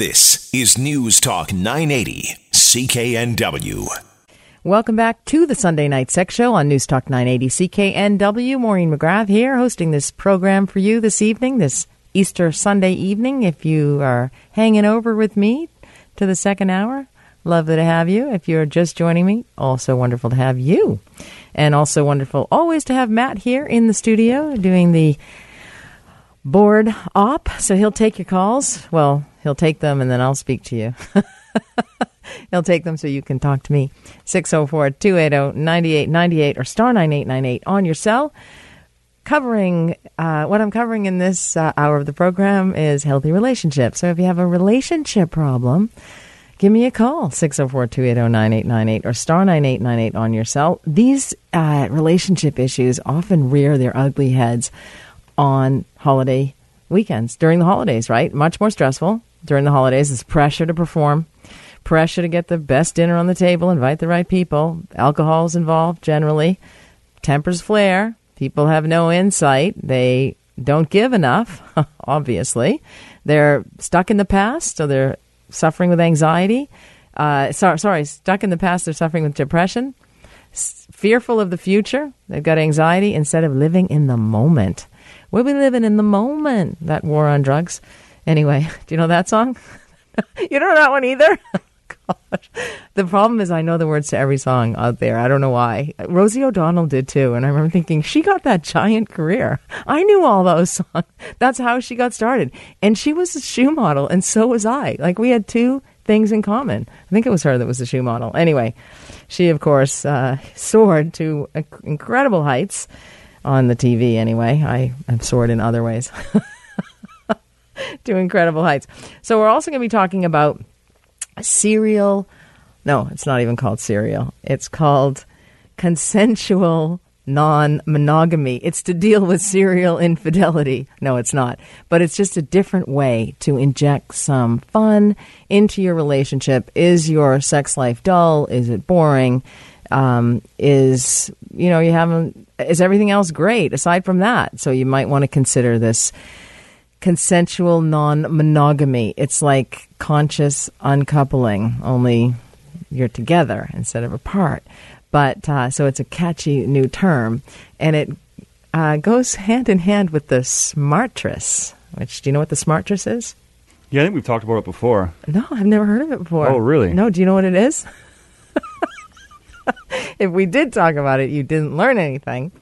This is News Talk 980, CKNW. Welcome back to the Sunday Night Sex Show on News Talk 980 CKNW. Maureen McGrath here, hosting this program for you this evening, this Easter Sunday evening. If you are hanging over with me to the second hour, lovely to have you. If you're just joining me, also wonderful to have you. And also wonderful always to have Matt here in the studio doing the board op. So he'll take your calls. Well, he'll take them and then I'll speak to you. he'll take them so you can talk to me. 604 280 9898 or star 9898 on your cell. Covering uh, what I'm covering in this uh, hour of the program is healthy relationships. So if you have a relationship problem, give me a call 604-280-9898 or star 9898 on your cell these uh, relationship issues often rear their ugly heads on holiday weekends during the holidays right much more stressful during the holidays is pressure to perform pressure to get the best dinner on the table invite the right people alcohol is involved generally tempers flare people have no insight they don't give enough obviously they're stuck in the past so they're suffering with anxiety. Uh, sorry, sorry, stuck in the past, they're suffering with depression. S- fearful of the future, they've got anxiety instead of living in the moment. We'll be living in the moment. That war on drugs. Anyway, do you know that song? you don't know that one either? Gosh. The problem is, I know the words to every song out there. I don't know why. Rosie O'Donnell did too. And I remember thinking, she got that giant career. I knew all those songs. That's how she got started. And she was a shoe model, and so was I. Like, we had two things in common. I think it was her that was the shoe model. Anyway, she, of course, uh, soared to incredible heights on the TV anyway. I soared in other ways to incredible heights. So, we're also going to be talking about serial. No, it's not even called serial. It's called consensual non monogamy. It's to deal with serial infidelity. No, it's not. But it's just a different way to inject some fun into your relationship. Is your sex life dull? Is it boring? Um, is, you know, you haven't, is everything else great aside from that? So you might want to consider this consensual non monogamy. It's like conscious uncoupling, only you're together instead of apart. But uh, so it's a catchy new term, and it uh, goes hand in hand with the smartress. Which do you know what the smartress is? Yeah, I think we've talked about it before. No, I've never heard of it before. Oh, really? No, do you know what it is? if we did talk about it, you didn't learn anything.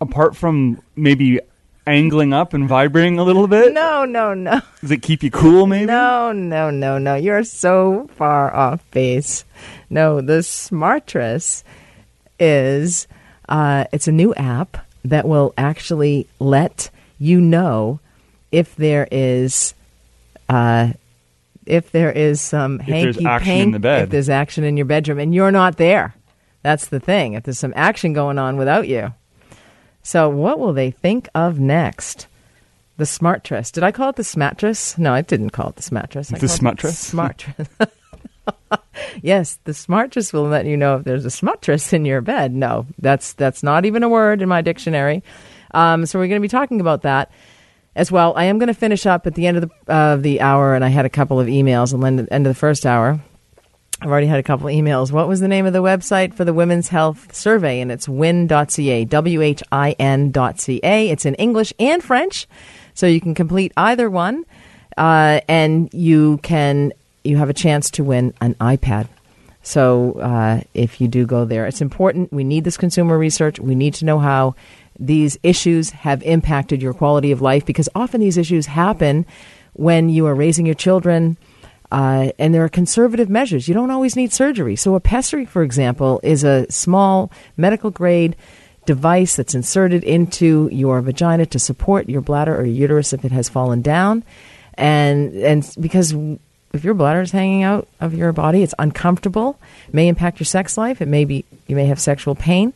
Apart from maybe angling up and vibrating a little bit? No, no, no. Does it keep you cool, maybe? No, no, no, no. You're so far off base. No, the Smartress is uh, it's a new app that will actually let you know if there is uh, if there is some If hanky there's action pank, in the bed. if there's action in your bedroom, and you're not there. That's the thing. If there's some action going on without you. So, what will they think of next? The smartress. Did I call it the smattress? No, I didn't call it the smattress. I The smartress? Smartress. yes, the smartress will let you know if there's a smartress in your bed. No, that's that's not even a word in my dictionary. Um, so we're going to be talking about that as well. I am going to finish up at the end of the uh, the hour, and I had a couple of emails at the end of the first hour. I've already had a couple emails. What was the name of the website for the Women's Health Survey? And it's whin.ca, W H I N.ca. It's in English and French, so you can complete either one, uh, and you can you have a chance to win an iPad. So uh, if you do go there, it's important. We need this consumer research. We need to know how these issues have impacted your quality of life because often these issues happen when you are raising your children. Uh, and there are conservative measures. You don't always need surgery. So, a pessary, for example, is a small medical grade device that's inserted into your vagina to support your bladder or your uterus if it has fallen down. And, and because if your bladder is hanging out of your body, it's uncomfortable, may impact your sex life. It may be, you may have sexual pain.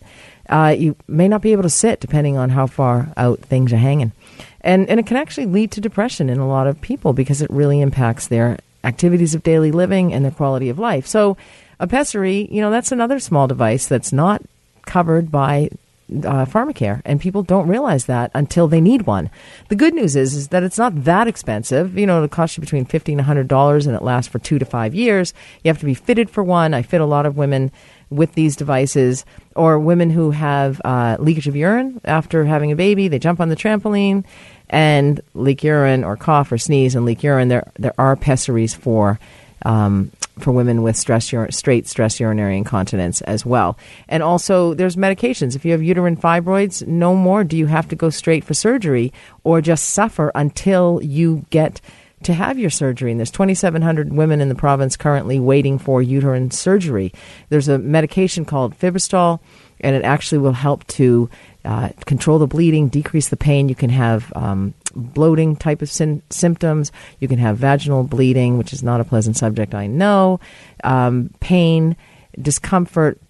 Uh, you may not be able to sit depending on how far out things are hanging. And, and it can actually lead to depression in a lot of people because it really impacts their activities of daily living and their quality of life. So, a pessary, you know, that's another small device that's not covered by uh, pharmacare, and people don't realize that until they need one. The good news is is that it's not that expensive. You know, it'll cost you between fifty and hundred dollars, and it lasts for two to five years. You have to be fitted for one. I fit a lot of women with these devices, or women who have uh, leakage of urine after having a baby. They jump on the trampoline and leak urine, or cough, or sneeze and leak urine. There there are pessaries for. Um, for women with stress ur- straight stress urinary incontinence as well. And also there's medications. If you have uterine fibroids, no more do you have to go straight for surgery or just suffer until you get to have your surgery. And there's 2,700 women in the province currently waiting for uterine surgery. There's a medication called Fibristal, and it actually will help to uh, control the bleeding, decrease the pain. You can have um, bloating type of symptoms. You can have vaginal bleeding, which is not a pleasant subject, I know. Um, pain, discomfort,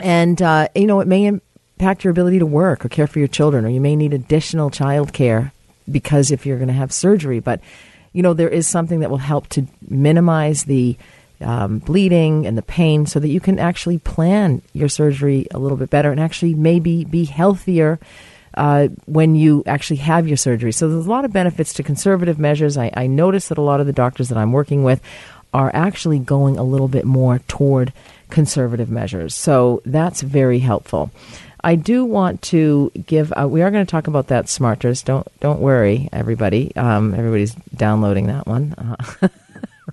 and uh, you know it may impact your ability to work or care for your children, or you may need additional child care because if you're going to have surgery. But you know there is something that will help to minimize the um, bleeding and the pain so that you can actually plan your surgery a little bit better and actually maybe be healthier uh, when you actually have your surgery. So there's a lot of benefits to conservative measures. I, I notice that a lot of the doctors that I'm working with are actually going a little bit more toward conservative measures. So that's very helpful. I do want to give. Uh, we are going to talk about that smarters. Don't don't worry, everybody. Um, everybody's downloading that one. Uh,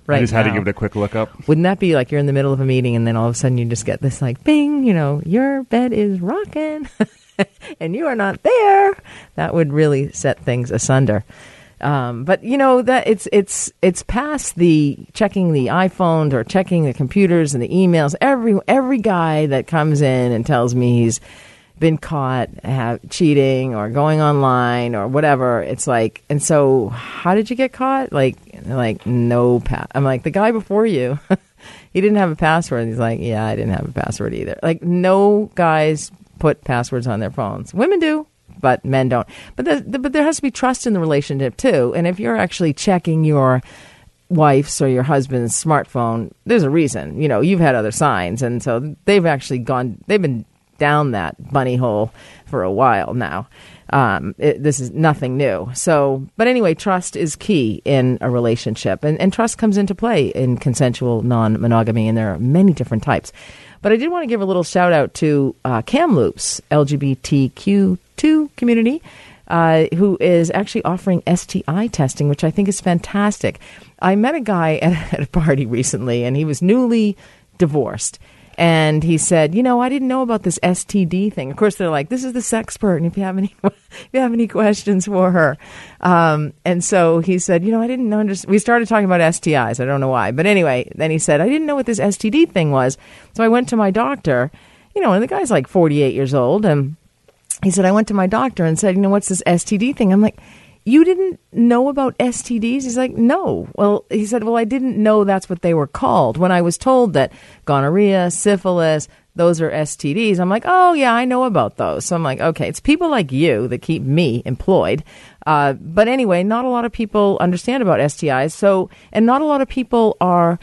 right I just had to give it a quick look up. Wouldn't that be like you're in the middle of a meeting and then all of a sudden you just get this like bing, you know, your bed is rocking and you are not there? That would really set things asunder. Um, but you know that it's it's it's past the checking the iPhones or checking the computers and the emails. Every every guy that comes in and tells me he's been caught have, cheating or going online or whatever. It's like, and so how did you get caught? Like, like no pass. I'm like the guy before you. he didn't have a password. And he's like, yeah, I didn't have a password either. Like no guys put passwords on their phones. Women do. But men don't. But the, but there has to be trust in the relationship too. And if you're actually checking your wife's or your husband's smartphone, there's a reason. You know, you've had other signs, and so they've actually gone. They've been down that bunny hole for a while now. Um, it, this is nothing new. So, but anyway, trust is key in a relationship, and, and trust comes into play in consensual non monogamy, and there are many different types. But I did want to give a little shout out to uh, Kamloops LGBTQ2 community. Uh, who is actually offering STI testing, which I think is fantastic. I met a guy at, at a party recently, and he was newly divorced. And he said, "You know, I didn't know about this STD thing." Of course, they're like, "This is the sexpert, and if you have any, if you have any questions for her," um, and so he said, "You know, I didn't know." We started talking about STIs. I don't know why, but anyway, then he said, "I didn't know what this STD thing was." So I went to my doctor. You know, and the guy's like forty-eight years old, and he said, "I went to my doctor and said, you know, what's this STD thing?" I'm like you didn't know about STDs? He's like, no. Well, he said, well, I didn't know that's what they were called. When I was told that gonorrhea, syphilis, those are STDs, I'm like, oh, yeah, I know about those. So I'm like, okay, it's people like you that keep me employed. Uh, but anyway, not a lot of people understand about STIs. So, and not a lot of people are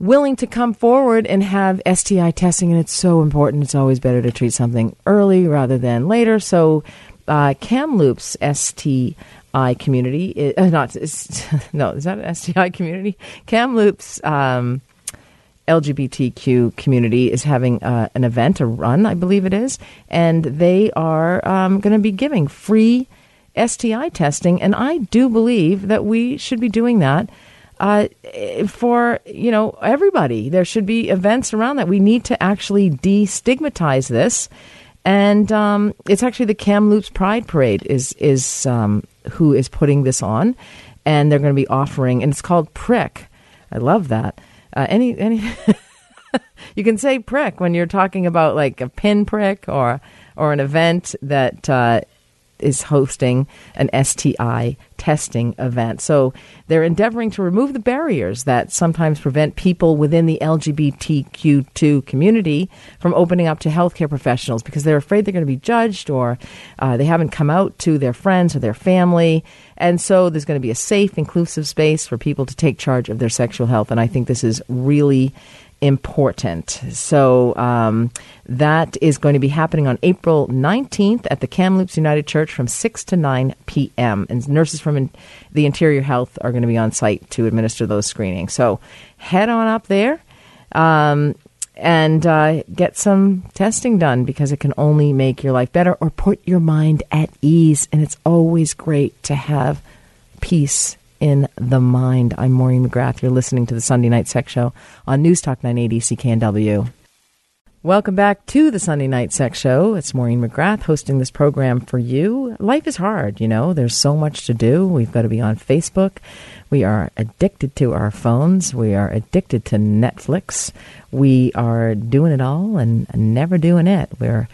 willing to come forward and have STI testing, and it's so important. It's always better to treat something early rather than later. So, uh, Kamloops STI community, uh, not no, is that an STI community? Kamloops um, LGBTQ community is having uh, an event, a run, I believe it is, and they are um, going to be giving free STI testing, and I do believe that we should be doing that. Uh, for you know everybody, there should be events around that. We need to actually destigmatize this and um, it's actually the Kamloops Pride Parade is is um, who is putting this on, and they're going to be offering, and it's called Prick. I love that. Uh, any any, you can say prick when you're talking about like a pin prick or or an event that uh, is hosting an STI testing event. So they're endeavoring to remove the barriers that sometimes prevent people within the LGBTQ2 community from opening up to healthcare professionals because they're afraid they're going to be judged or uh, they haven't come out to their friends or their family. And so there's going to be a safe, inclusive space for people to take charge of their sexual health. And I think this is really important. So um, that is going to be happening on April 19th at the Kamloops United Church from 6 to 9 p.m. And nurses from in, the Interior Health are going to be on site to administer those screenings. So head on up there. Um, and uh, get some testing done because it can only make your life better or put your mind at ease. And it's always great to have peace in the mind. I'm Maureen McGrath. You're listening to the Sunday Night Sex Show on News Talk 980 CKNW. Welcome back to the Sunday Night Sex Show. It's Maureen McGrath hosting this program for you. Life is hard, you know, there's so much to do. We've got to be on Facebook. We are addicted to our phones. We are addicted to Netflix. We are doing it all and never doing it. We're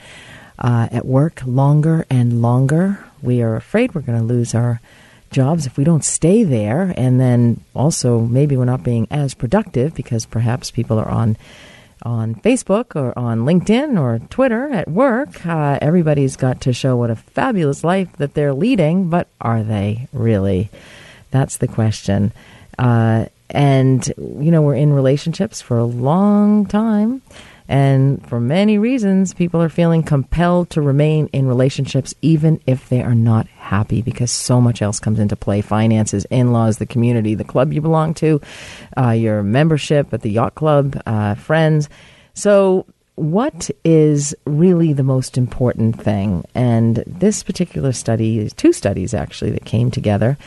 uh, at work longer and longer. We are afraid we're going to lose our jobs if we don't stay there. And then also, maybe we're not being as productive because perhaps people are on on Facebook or on LinkedIn or Twitter at work. Uh, everybody's got to show what a fabulous life that they're leading, but are they really? That's the question. Uh, and, you know, we're in relationships for a long time. And for many reasons, people are feeling compelled to remain in relationships even if they are not happy because so much else comes into play finances, in laws, the community, the club you belong to, uh, your membership at the yacht club, uh, friends. So, what is really the most important thing? And this particular study, two studies actually that came together,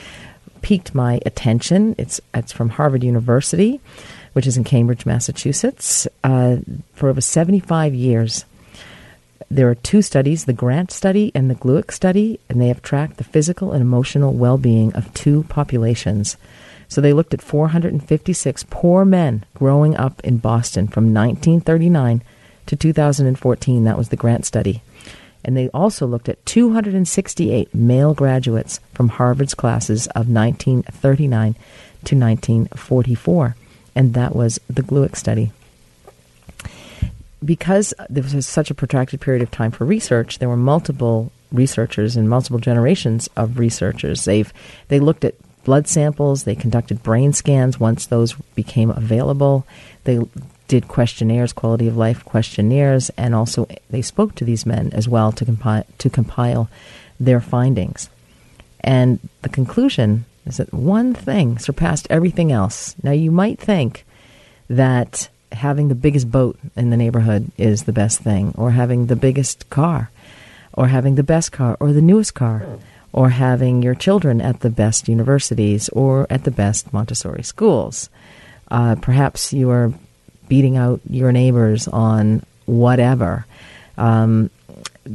piqued my attention. It's, it's from Harvard University which is in Cambridge, Massachusetts, uh, for over 75 years. There are two studies, the Grant study and the Glueck study, and they have tracked the physical and emotional well being of two populations. So they looked at 456 poor men growing up in Boston from 1939 to 2014. That was the Grant study. And they also looked at 268 male graduates from Harvard's classes of 1939 to 1944 and that was the Glueck study. Because there was such a protracted period of time for research, there were multiple researchers and multiple generations of researchers. They've they looked at blood samples, they conducted brain scans once those became available. They did questionnaires, quality of life questionnaires, and also they spoke to these men as well to compile to compile their findings. And the conclusion is that one thing surpassed everything else. Now, you might think that having the biggest boat in the neighborhood is the best thing, or having the biggest car, or having the best car, or the newest car, or having your children at the best universities or at the best Montessori schools. Uh, perhaps you are beating out your neighbors on whatever, um,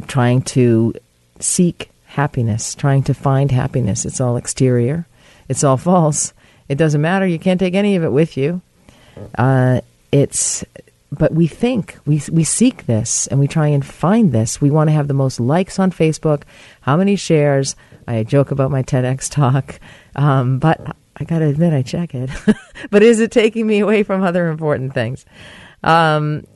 trying to seek happiness, trying to find happiness. It's all exterior. It's all false. It doesn't matter. You can't take any of it with you. Uh, it's but we think we we seek this and we try and find this. We want to have the most likes on Facebook. How many shares? I joke about my TEDx talk, um, but I got to admit I check it. but is it taking me away from other important things? Um,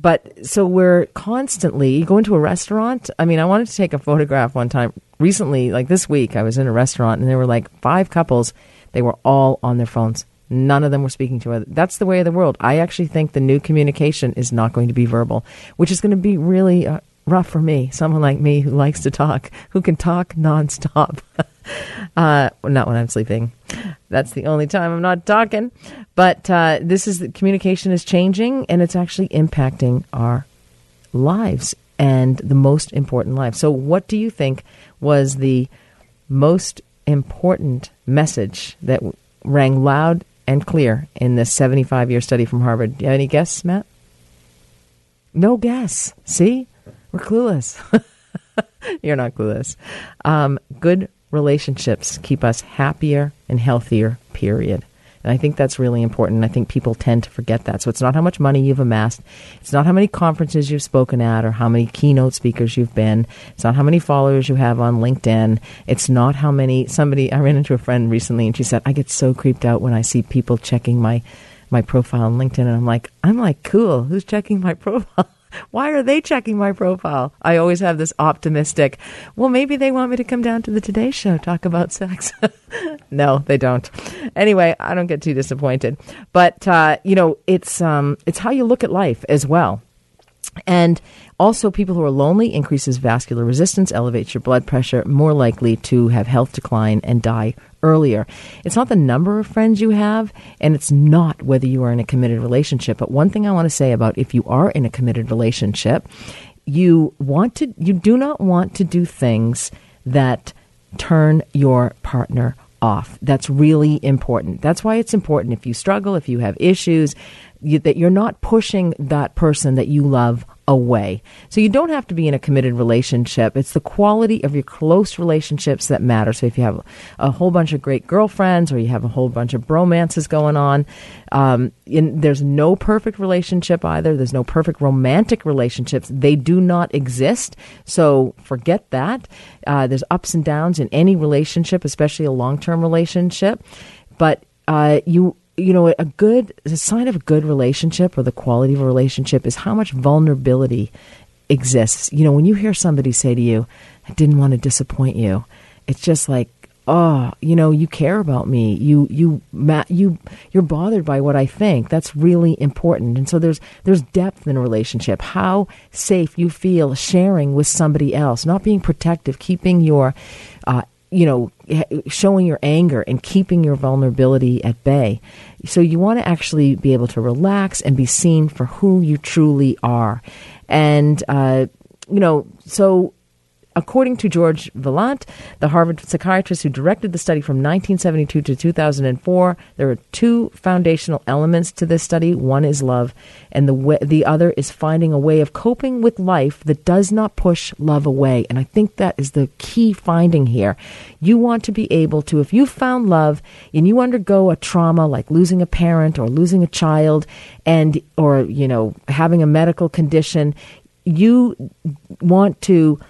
but so we're constantly you go into a restaurant. I mean, I wanted to take a photograph one time recently, like this week. I was in a restaurant and there were like five couples. They were all on their phones. None of them were speaking to other. That's the way of the world. I actually think the new communication is not going to be verbal, which is going to be really uh, rough for me. Someone like me who likes to talk, who can talk nonstop. uh, not when I'm sleeping. That's the only time I'm not talking. But uh, this is the communication is changing, and it's actually impacting our lives and the most important life. So, what do you think was the most important message that rang loud and clear in this 75 year study from Harvard? Do you have any guesses, Matt? No guess. See? We're clueless. You're not clueless. Um, good relationships keep us happier and healthier, period. And I think that's really important. I think people tend to forget that. So it's not how much money you've amassed. It's not how many conferences you've spoken at or how many keynote speakers you've been. It's not how many followers you have on LinkedIn. It's not how many, somebody, I ran into a friend recently and she said, I get so creeped out when I see people checking my, my profile on LinkedIn. And I'm like, I'm like, cool. Who's checking my profile? Why are they checking my profile? I always have this optimistic, well, maybe they want me to come down to the Today Show, talk about sex. no, they don't. Anyway, I don't get too disappointed. But, uh, you know, it's, um, it's how you look at life as well. And also, people who are lonely increases vascular resistance, elevates your blood pressure, more likely to have health decline and die earlier. It's not the number of friends you have, and it's not whether you are in a committed relationship. But one thing I want to say about if you are in a committed relationship, you want to, you do not want to do things that turn your partner off. That's really important. That's why it's important if you struggle, if you have issues, you, that you're not pushing that person that you love away. So you don't have to be in a committed relationship. It's the quality of your close relationships that matter. So if you have a whole bunch of great girlfriends or you have a whole bunch of bromances going on, um, in, there's no perfect relationship either. There's no perfect romantic relationships. They do not exist. So forget that. Uh, there's ups and downs in any relationship, especially a long term relationship. But uh, you you know, a good a sign of a good relationship or the quality of a relationship is how much vulnerability exists. You know, when you hear somebody say to you, "I didn't want to disappoint you," it's just like, "Oh, you know, you care about me. You you you you're bothered by what I think." That's really important. And so there's there's depth in a relationship. How safe you feel sharing with somebody else, not being protective, keeping your uh, you know, showing your anger and keeping your vulnerability at bay. So you want to actually be able to relax and be seen for who you truly are. And, uh, you know, so According to George Vaillant, the Harvard psychiatrist who directed the study from 1972 to 2004, there are two foundational elements to this study. One is love, and the way, the other is finding a way of coping with life that does not push love away. And I think that is the key finding here. You want to be able to, if you found love and you undergo a trauma like losing a parent or losing a child, and or you know having a medical condition, you want to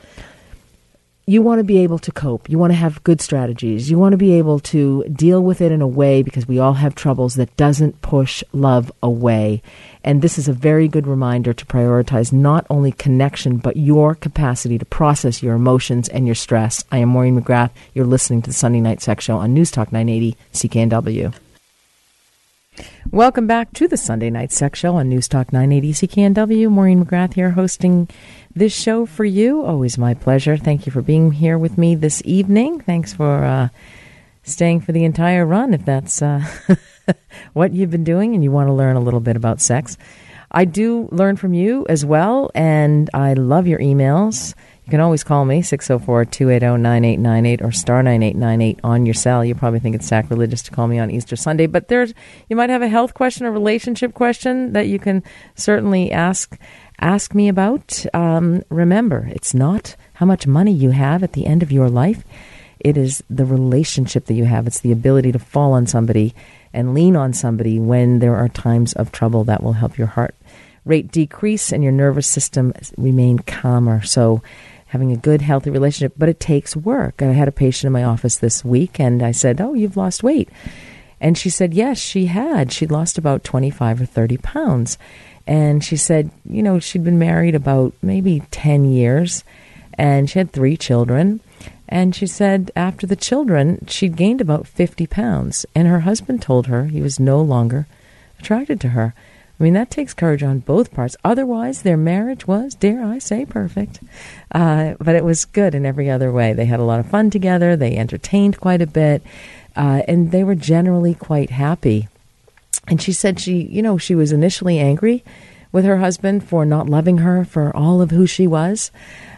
you want to be able to cope. You want to have good strategies. You want to be able to deal with it in a way because we all have troubles that doesn't push love away. And this is a very good reminder to prioritize not only connection, but your capacity to process your emotions and your stress. I am Maureen McGrath. You're listening to the Sunday Night Sex Show on News Talk 980 CKNW. Welcome back to the Sunday Night Sex Show on News Talk 980 CKNW. Maureen McGrath here hosting this show for you. Always my pleasure. Thank you for being here with me this evening. Thanks for uh, staying for the entire run if that's uh, what you've been doing and you want to learn a little bit about sex. I do learn from you as well, and I love your emails. You can always call me, 604 280 9898 or star 9898 on your cell. You probably think it's sacrilegious to call me on Easter Sunday, but there's you might have a health question or relationship question that you can certainly ask ask me about. Um, remember, it's not how much money you have at the end of your life, it is the relationship that you have. It's the ability to fall on somebody and lean on somebody when there are times of trouble that will help your heart rate decrease and your nervous system remain calmer. So, having a good, healthy relationship, but it takes work. And I had a patient in my office this week and I said, Oh, you've lost weight. And she said, Yes, she had. She'd lost about 25 or 30 pounds. And she said, you know, she'd been married about maybe 10 years and she had three children. And she said after the children, she'd gained about 50 pounds. And her husband told her he was no longer attracted to her. I mean, that takes courage on both parts. Otherwise, their marriage was, dare I say, perfect. Uh, but it was good in every other way. They had a lot of fun together, they entertained quite a bit, uh, and they were generally quite happy. And she said she, you know, she was initially angry with her husband for not loving her for all of who she was.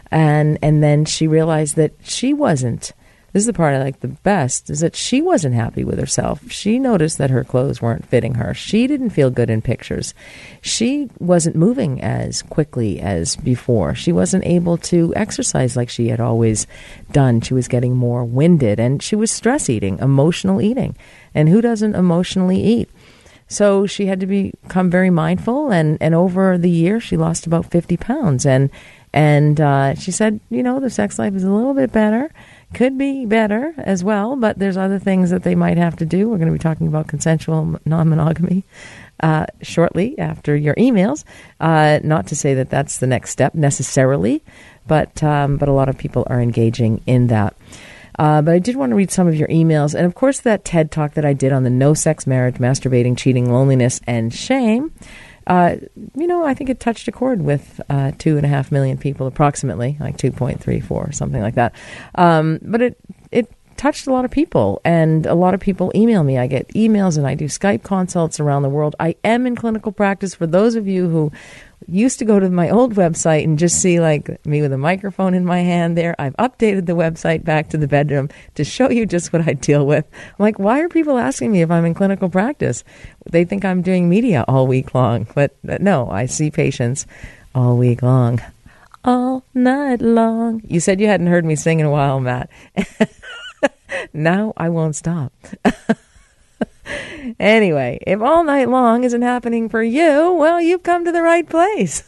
And and then she realized that she wasn't. This is the part I like the best is that she wasn't happy with herself. She noticed that her clothes weren't fitting her. She didn't feel good in pictures. She wasn't moving as quickly as before. She wasn't able to exercise like she had always done. She was getting more winded and she was stress eating, emotional eating. And who doesn't emotionally eat? So she had to become very mindful, and, and over the year, she lost about 50 pounds. And, and uh, she said, you know, the sex life is a little bit better, could be better as well, but there's other things that they might have to do. We're going to be talking about consensual non monogamy uh, shortly after your emails. Uh, not to say that that's the next step necessarily, but um, but a lot of people are engaging in that. Uh, but I did want to read some of your emails, and of course that TED talk that I did on the no sex marriage, masturbating, cheating, loneliness, and shame. Uh, you know, I think it touched a chord with uh, two and a half million people, approximately, like two point three four, something like that. Um, but it it touched a lot of people, and a lot of people email me. I get emails, and I do Skype consults around the world. I am in clinical practice. For those of you who used to go to my old website and just see like me with a microphone in my hand there. I've updated the website back to the bedroom to show you just what I deal with. I'm like, why are people asking me if I'm in clinical practice? They think I'm doing media all week long, but uh, no, I see patients all week long. All night long. You said you hadn't heard me sing in a while, Matt. now I won't stop. anyway, if all night long isn't happening for you, well, you've come to the right place.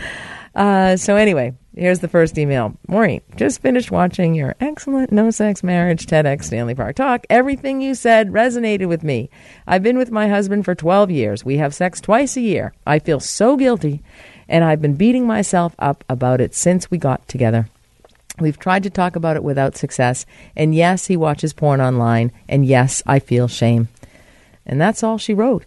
uh, so, anyway, here's the first email. Maureen, just finished watching your excellent No Sex Marriage TEDx Stanley Park talk. Everything you said resonated with me. I've been with my husband for 12 years. We have sex twice a year. I feel so guilty, and I've been beating myself up about it since we got together. We've tried to talk about it without success. And yes, he watches porn online. And yes, I feel shame. And that's all she wrote.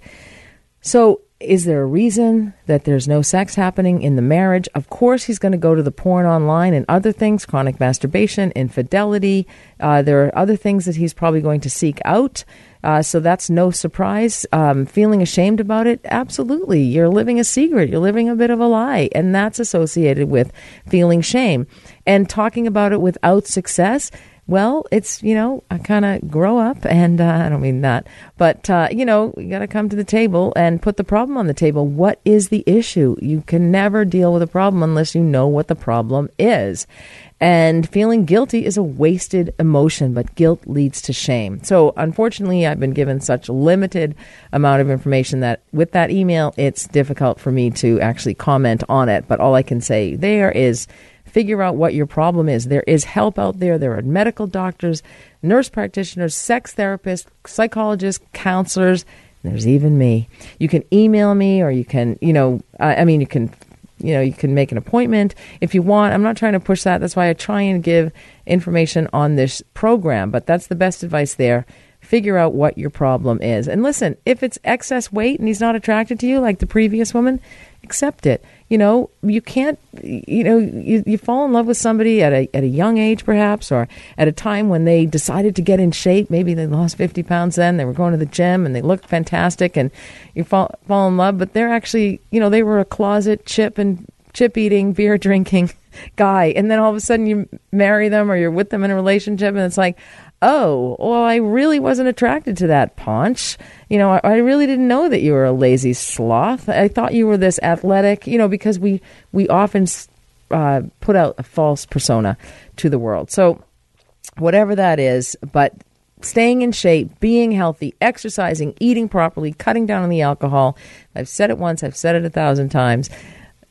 So, is there a reason that there's no sex happening in the marriage? Of course, he's going to go to the porn online and other things chronic masturbation, infidelity. Uh, there are other things that he's probably going to seek out. Uh, so that's no surprise. Um, feeling ashamed about it? Absolutely. You're living a secret. You're living a bit of a lie. And that's associated with feeling shame. And talking about it without success? Well, it's, you know, I kind of grow up, and uh, I don't mean that, but, uh, you know, you got to come to the table and put the problem on the table. What is the issue? You can never deal with a problem unless you know what the problem is. And feeling guilty is a wasted emotion, but guilt leads to shame. So, unfortunately, I've been given such limited amount of information that with that email, it's difficult for me to actually comment on it. But all I can say there is figure out what your problem is. There is help out there. There are medical doctors, nurse practitioners, sex therapists, psychologists, counselors. There's even me. You can email me or you can, you know, uh, I mean, you can you know, you can make an appointment if you want. I'm not trying to push that. That's why I try and give information on this program, but that's the best advice there. Figure out what your problem is. And listen, if it's excess weight and he's not attracted to you like the previous woman, accept it. You know, you can't, you know, you, you fall in love with somebody at a, at a young age, perhaps, or at a time when they decided to get in shape. Maybe they lost 50 pounds then, they were going to the gym and they looked fantastic, and you fall, fall in love, but they're actually, you know, they were a closet chip and chip eating, beer drinking guy. And then all of a sudden you marry them or you're with them in a relationship, and it's like, oh, well, I really wasn't attracted to that paunch. You know, I, I, really didn't know that you were a lazy sloth. I thought you were this athletic, you know, because we, we often uh, put out a false persona to the world. So, whatever that is, but staying in shape, being healthy, exercising, eating properly, cutting down on the alcohol. I've said it once, I've said it a thousand times.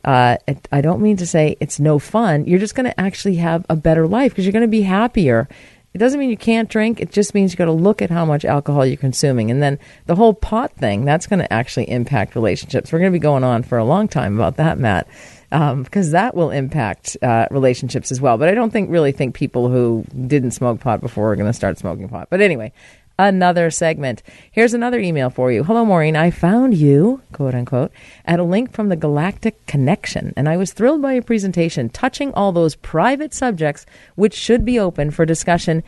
Uh, I don't mean to say it's no fun. You're just going to actually have a better life because you're going to be happier it doesn't mean you can't drink. It just means you got to look at how much alcohol you're consuming. And then the whole pot thing, that's going to actually impact relationships. We're going to be going on for a long time about that, Matt, um, because that will impact uh, relationships as well. But I don't think really think people who didn't smoke pot before are going to start smoking pot. But anyway, another segment. Here's another email for you. Hello, Maureen. I found you, quote unquote, at a link from the Galactic Connection, and I was thrilled by your presentation, touching all those private subjects which should be open for discussion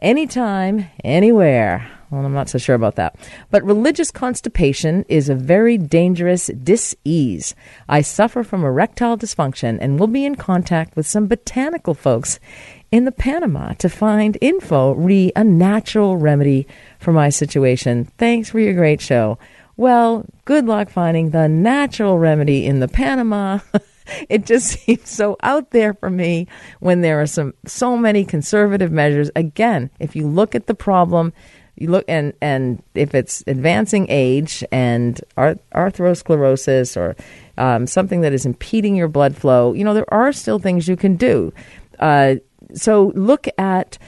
anytime, anywhere. Well, I'm not so sure about that. But religious constipation is a very dangerous dis-ease. I suffer from erectile dysfunction and will be in contact with some botanical folks in the Panama to find info re a natural remedy for my situation. Thanks for your great show. Well, good luck finding the natural remedy in the Panama. it just seems so out there for me when there are some so many conservative measures. Again, if you look at the problem, you look and and if it's advancing age and arth- atherosclerosis or um, something that is impeding your blood flow, you know there are still things you can do. Uh, so look at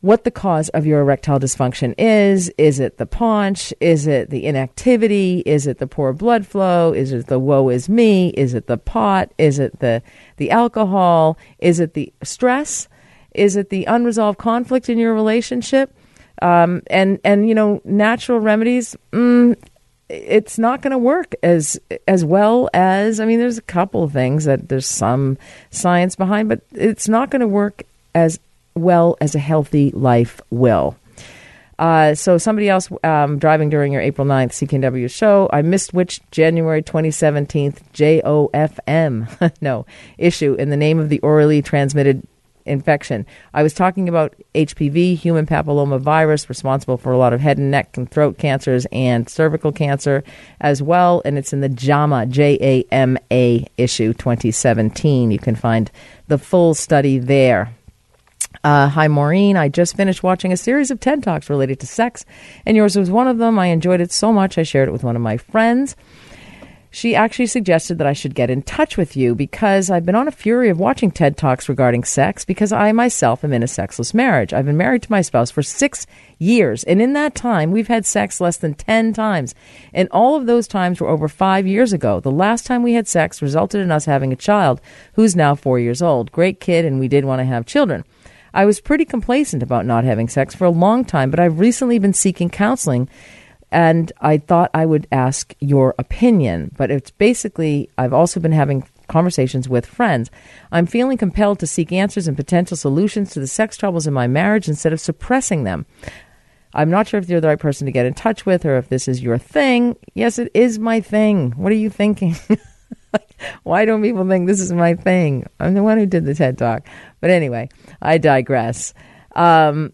what the cause of your erectile dysfunction is. Is it the paunch? Is it the inactivity? Is it the poor blood flow? Is it the woe is me? Is it the pot? Is it the, the alcohol? Is it the stress? Is it the unresolved conflict in your relationship? Um, and, and, you know, natural remedies, mm, it's not going to work as as well as I mean there's a couple of things that there's some science behind but it's not going to work as well as a healthy life will. Uh, so somebody else um, driving during your April 9th CKNW show, I missed which January 2017 JOFM, no, issue in the name of the orally transmitted infection. I was talking about HPV, human papilloma virus, responsible for a lot of head and neck and throat cancers and cervical cancer as well. And it's in the JAMA, J A M A issue 2017. You can find the full study there. Uh, hi, Maureen. I just finished watching a series of TED Talks related to sex, and yours was one of them. I enjoyed it so much, I shared it with one of my friends. She actually suggested that I should get in touch with you because I've been on a fury of watching TED Talks regarding sex because I myself am in a sexless marriage. I've been married to my spouse for six years, and in that time, we've had sex less than 10 times. And all of those times were over five years ago. The last time we had sex resulted in us having a child who's now four years old. Great kid, and we did want to have children. I was pretty complacent about not having sex for a long time, but I've recently been seeking counseling and I thought I would ask your opinion. But it's basically, I've also been having conversations with friends. I'm feeling compelled to seek answers and potential solutions to the sex troubles in my marriage instead of suppressing them. I'm not sure if you're the right person to get in touch with or if this is your thing. Yes, it is my thing. What are you thinking? Why don't people think this is my thing? I'm the one who did the TED Talk. But anyway, I digress. Um,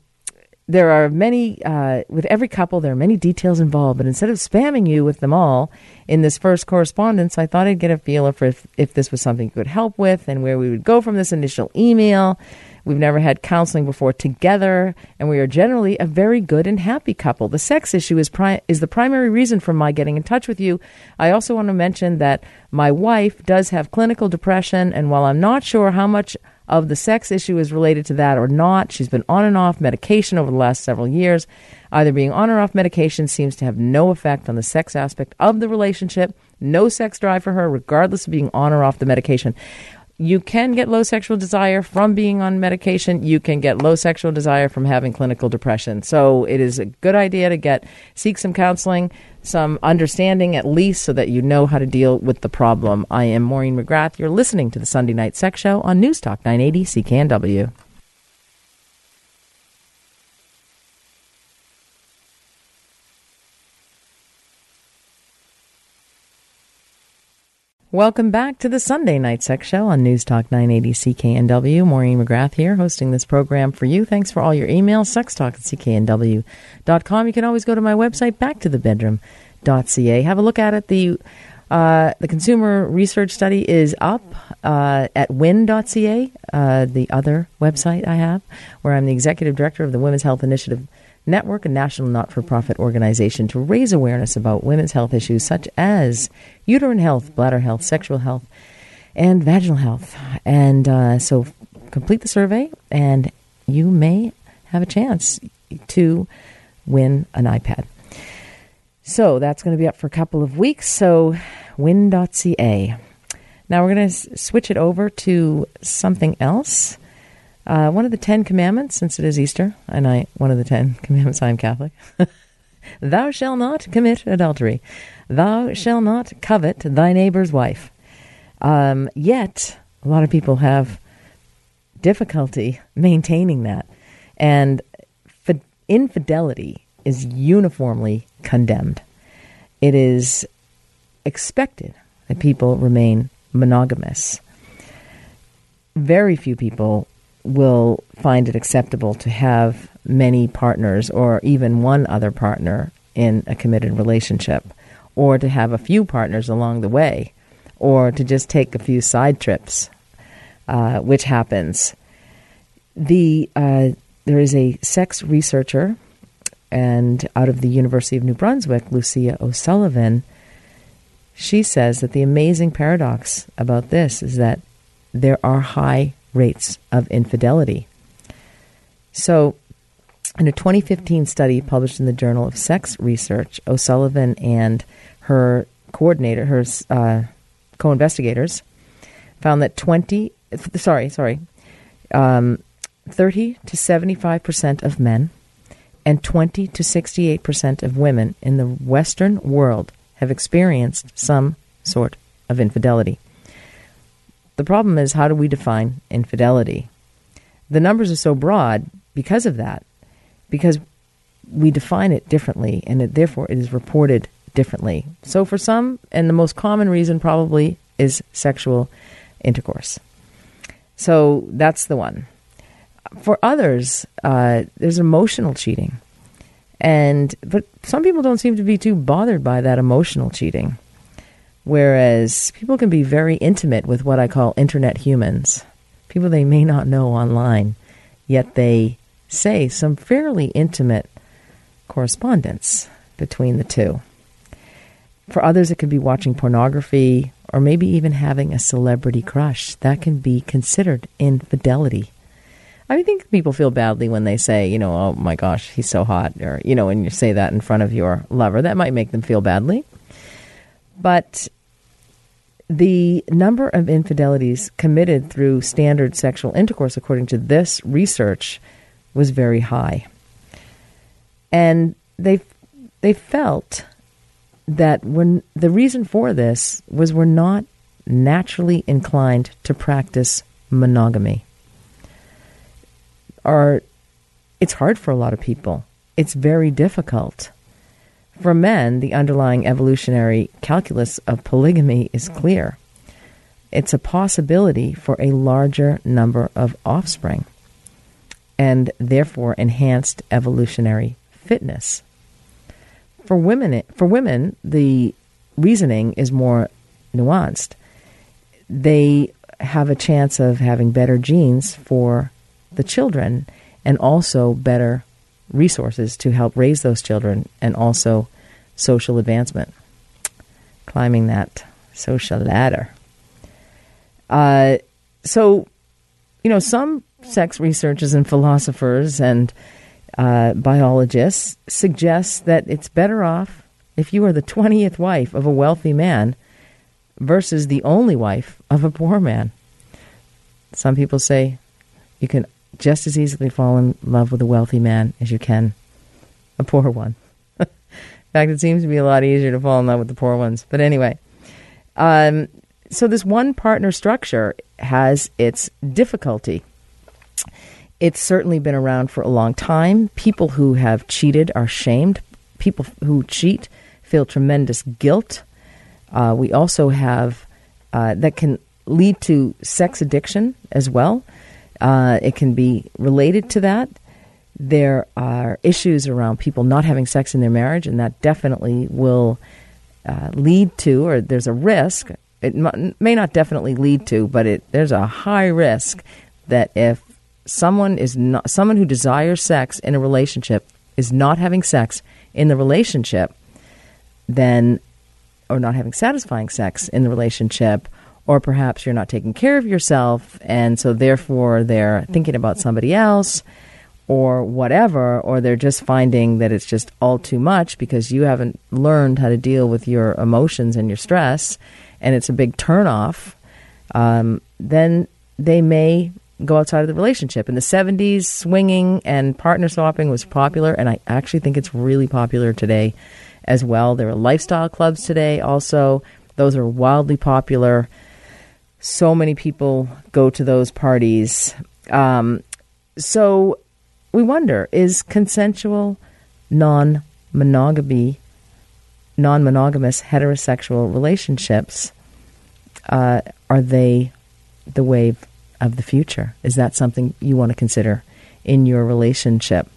there are many, uh, with every couple, there are many details involved, but instead of spamming you with them all in this first correspondence, I thought I'd get a feel for if, if this was something you could help with and where we would go from this initial email. We've never had counseling before together, and we are generally a very good and happy couple. The sex issue is pri- is the primary reason for my getting in touch with you. I also want to mention that my wife does have clinical depression, and while I'm not sure how much of the sex issue is related to that or not, she's been on and off medication over the last several years. Either being on or off medication seems to have no effect on the sex aspect of the relationship. No sex drive for her, regardless of being on or off the medication you can get low sexual desire from being on medication. You can get low sexual desire from having clinical depression. So it is a good idea to get seek some counseling, some understanding at least, so that you know how to deal with the problem. I am Maureen McGrath. You're listening to the Sunday Night Sex Show on News Talk 980 CKNW. Welcome back to the Sunday Night Sex Show on News Talk 980 CKNW. Maureen McGrath here, hosting this program for you. Thanks for all your emails, sextalk at cknw.com. You can always go to my website, backtothebedroom.ca. Have a look at it. The uh, the consumer research study is up uh, at whin.ca, uh, the other website I have, where I'm the executive director of the Women's Health Initiative Network, a national not for profit organization to raise awareness about women's health issues such as uterine health, bladder health, sexual health, and vaginal health. And uh, so complete the survey, and you may have a chance to win an iPad. So that's going to be up for a couple of weeks. So whin.ca. Now we're going to switch it over to something else. Uh, one of the Ten Commandments, since it is Easter, and I one of the Ten Commandments, I am Catholic. Thou shalt not commit adultery. Thou shalt not covet thy neighbor's wife. Um, yet, a lot of people have difficulty maintaining that, and infidelity is uniformly condemned. It is expected that people remain monogamous. Very few people will find it acceptable to have many partners or even one other partner in a committed relationship, or to have a few partners along the way, or to just take a few side trips, uh, which happens. The uh, there is a sex researcher, and out of the University of New Brunswick, Lucia O'Sullivan. She says that the amazing paradox about this is that there are high rates of infidelity. So, In a 2015 study published in the Journal of Sex Research, O'Sullivan and her coordinator, her uh, co-investigators, found that 20, sorry, sorry, um, 30 to 75 percent of men and 20 to 68 percent of women in the Western world have experienced some sort of infidelity. The problem is, how do we define infidelity? The numbers are so broad because of that, because we define it differently, and it, therefore it is reported differently. So, for some, and the most common reason probably is sexual intercourse. So, that's the one. For others, uh, there's emotional cheating. And but some people don't seem to be too bothered by that emotional cheating. Whereas people can be very intimate with what I call internet humans, people they may not know online, yet they say some fairly intimate correspondence between the two. For others, it could be watching pornography or maybe even having a celebrity crush. That can be considered infidelity. I think people feel badly when they say, you know, oh my gosh, he's so hot, or, you know, when you say that in front of your lover. That might make them feel badly. But the number of infidelities committed through standard sexual intercourse, according to this research, was very high. And they, they felt that when the reason for this was we're not naturally inclined to practice monogamy. Or it's hard for a lot of people. It's very difficult. For men, the underlying evolutionary calculus of polygamy is clear. It's a possibility for a larger number of offspring and therefore enhanced evolutionary fitness. For women, for women, the reasoning is more nuanced. They have a chance of having better genes for the children and also better resources to help raise those children and also social advancement. Climbing that social ladder. Uh, so, you know, some sex researchers and philosophers and uh, biologists suggest that it's better off if you are the 20th wife of a wealthy man versus the only wife of a poor man. Some people say you can just as easily fall in love with a wealthy man as you can a poor one. in fact, it seems to be a lot easier to fall in love with the poor ones. But anyway, um, so this one partner structure has its difficulty. It's certainly been around for a long time. People who have cheated are shamed. People who cheat feel tremendous guilt. Uh, we also have uh, that can lead to sex addiction as well. Uh, it can be related to that. There are issues around people not having sex in their marriage, and that definitely will uh, lead to, or there's a risk. It m- may not definitely lead to, but it, there's a high risk that if someone is not someone who desires sex in a relationship is not having sex in the relationship, then or not having satisfying sex in the relationship, or perhaps you're not taking care of yourself, and so therefore they're thinking about somebody else or whatever, or they're just finding that it's just all too much because you haven't learned how to deal with your emotions and your stress, and it's a big turnoff, um, then they may go outside of the relationship. In the 70s, swinging and partner swapping was popular, and I actually think it's really popular today as well. There are lifestyle clubs today also. Those are wildly popular so many people go to those parties. Um, so we wonder is consensual non monogamy, non monogamous heterosexual relationships, uh, are they the wave of the future? Is that something you want to consider in your relationship?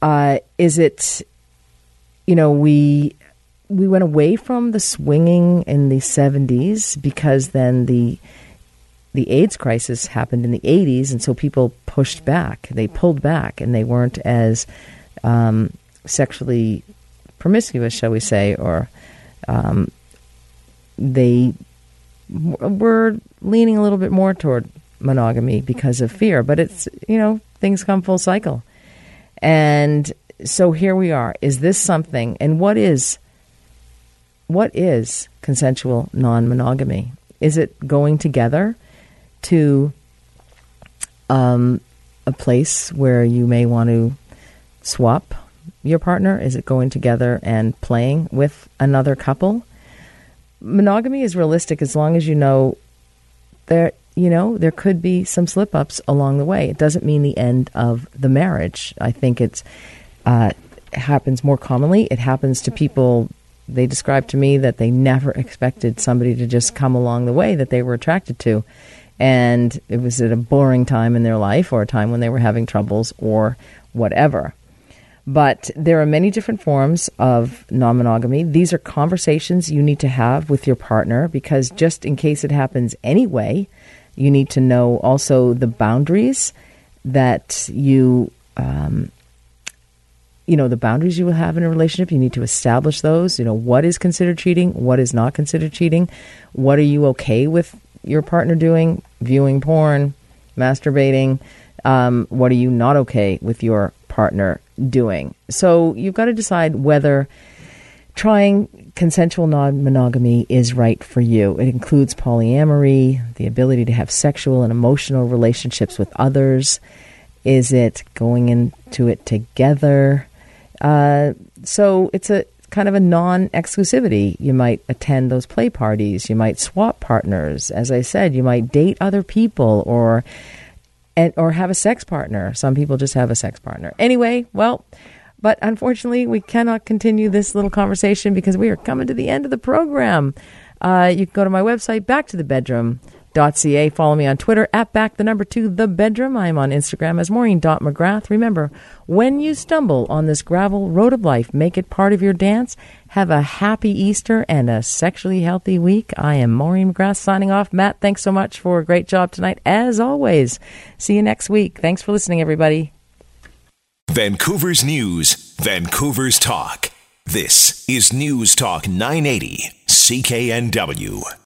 Uh, is it, you know, we we went away from the swinging in the 70s because then the the AIDS crisis happened in the 80s, and so people pushed back. They pulled back, and they weren't as um, sexually promiscuous, shall we say, or um, they were leaning a little bit more toward monogamy because of fear. But it's, you know, things come full cycle. And so here we are. Is this something? And what is what is consensual non-monogamy? Is it going together to um, a place where you may want to swap your partner? Is it going together and playing with another couple? Monogamy is realistic as long as you know there you know there could be some slip ups along the way. It doesn't mean the end of the marriage. I think it's uh, happens more commonly. It happens to people. They describe to me that they never expected somebody to just come along the way that they were attracted to, and it was at a boring time in their life or a time when they were having troubles or whatever. But there are many different forms of non monogamy. These are conversations you need to have with your partner because just in case it happens anyway, you need to know also the boundaries that you. Um, you know the boundaries you will have in a relationship you need to establish those you know what is considered cheating what is not considered cheating what are you okay with your partner doing viewing porn masturbating um, what are you not okay with your partner doing. So you've got to decide whether trying consensual non monogamy is right for you. It includes polyamory, the ability to have sexual and emotional relationships with others. Is it going into it together? Uh, so it's a kind of a non exclusivity. You might attend those play parties, you might swap partners. As I said, you might date other people or and or have a sex partner. Some people just have a sex partner. Anyway, well, but unfortunately, we cannot continue this little conversation because we are coming to the end of the program. Uh, you can go to my website, back to the bedroom Ca. Follow me on Twitter at back the number two the bedroom. I am on Instagram as Maureen McGrath. Remember, when you stumble on this gravel road of life, make it part of your dance. Have a happy Easter and a sexually healthy week. I am Maureen McGrath signing off. Matt, thanks so much for a great job tonight, as always. See you next week. Thanks for listening, everybody. Vancouver's News, Vancouver's Talk. This is News Talk 980, CKNW.